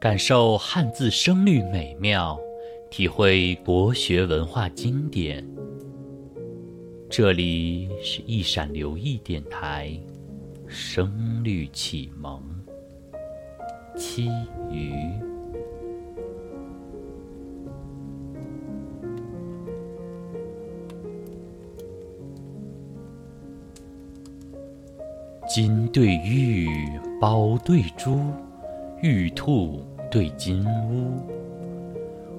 感受汉字声律美妙，体会国学文化经典。这里是一闪留意电台，声律启蒙，七余。金对玉，宝对珠，玉兔。对金乌，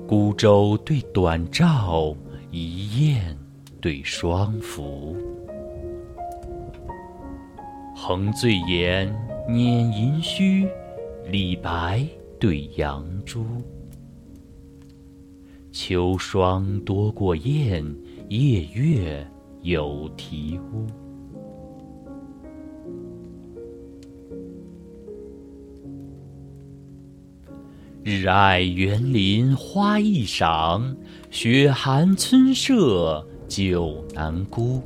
孤舟对短棹，一雁对双凫。横醉岩，捻银须，李白对杨朱。秋霜多过雁，夜月有啼乌。日爱园林花易赏，雪寒村舍酒难沽。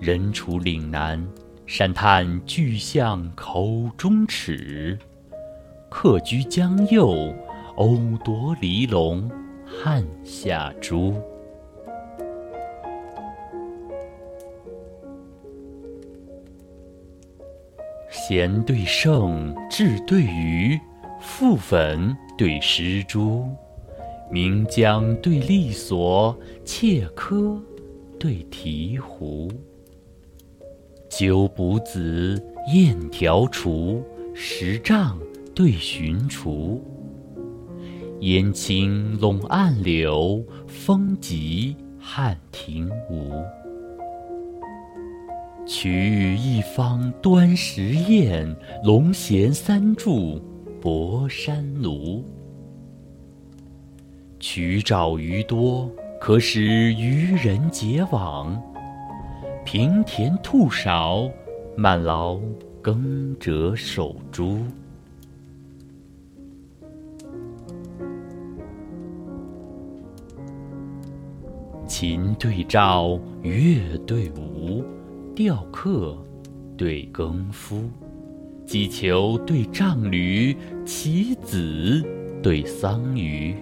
人处岭南，山叹巨象口中齿；客居江右，偶夺离龙汉下珠。贤对圣，智对愚。覆粉对石珠，岷江对利索，切柯对醍醐。鸠补子，燕调雏，石杖对寻雏。烟青笼暗柳，风急汉庭梧。取一方端石砚，龙衔三柱。博山炉，取沼鱼多，可使渔人结网；平田兔少，慢劳耕者守株。琴对照，乐对舞，雕刻对耕夫。击球对丈履，棋子对桑榆。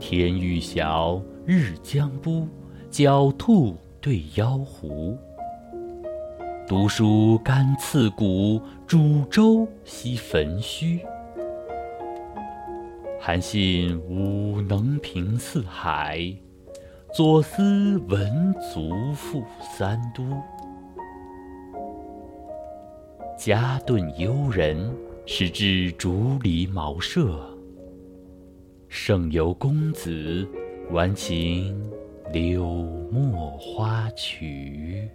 天欲晓，日将晡，狡兔对妖狐。读书甘刺骨，煮粥惜焚须。韩信武能平四海，左思文足赋三都。佳顿幽人，始知竹篱茅舍；胜游公子，玩琴柳陌花曲。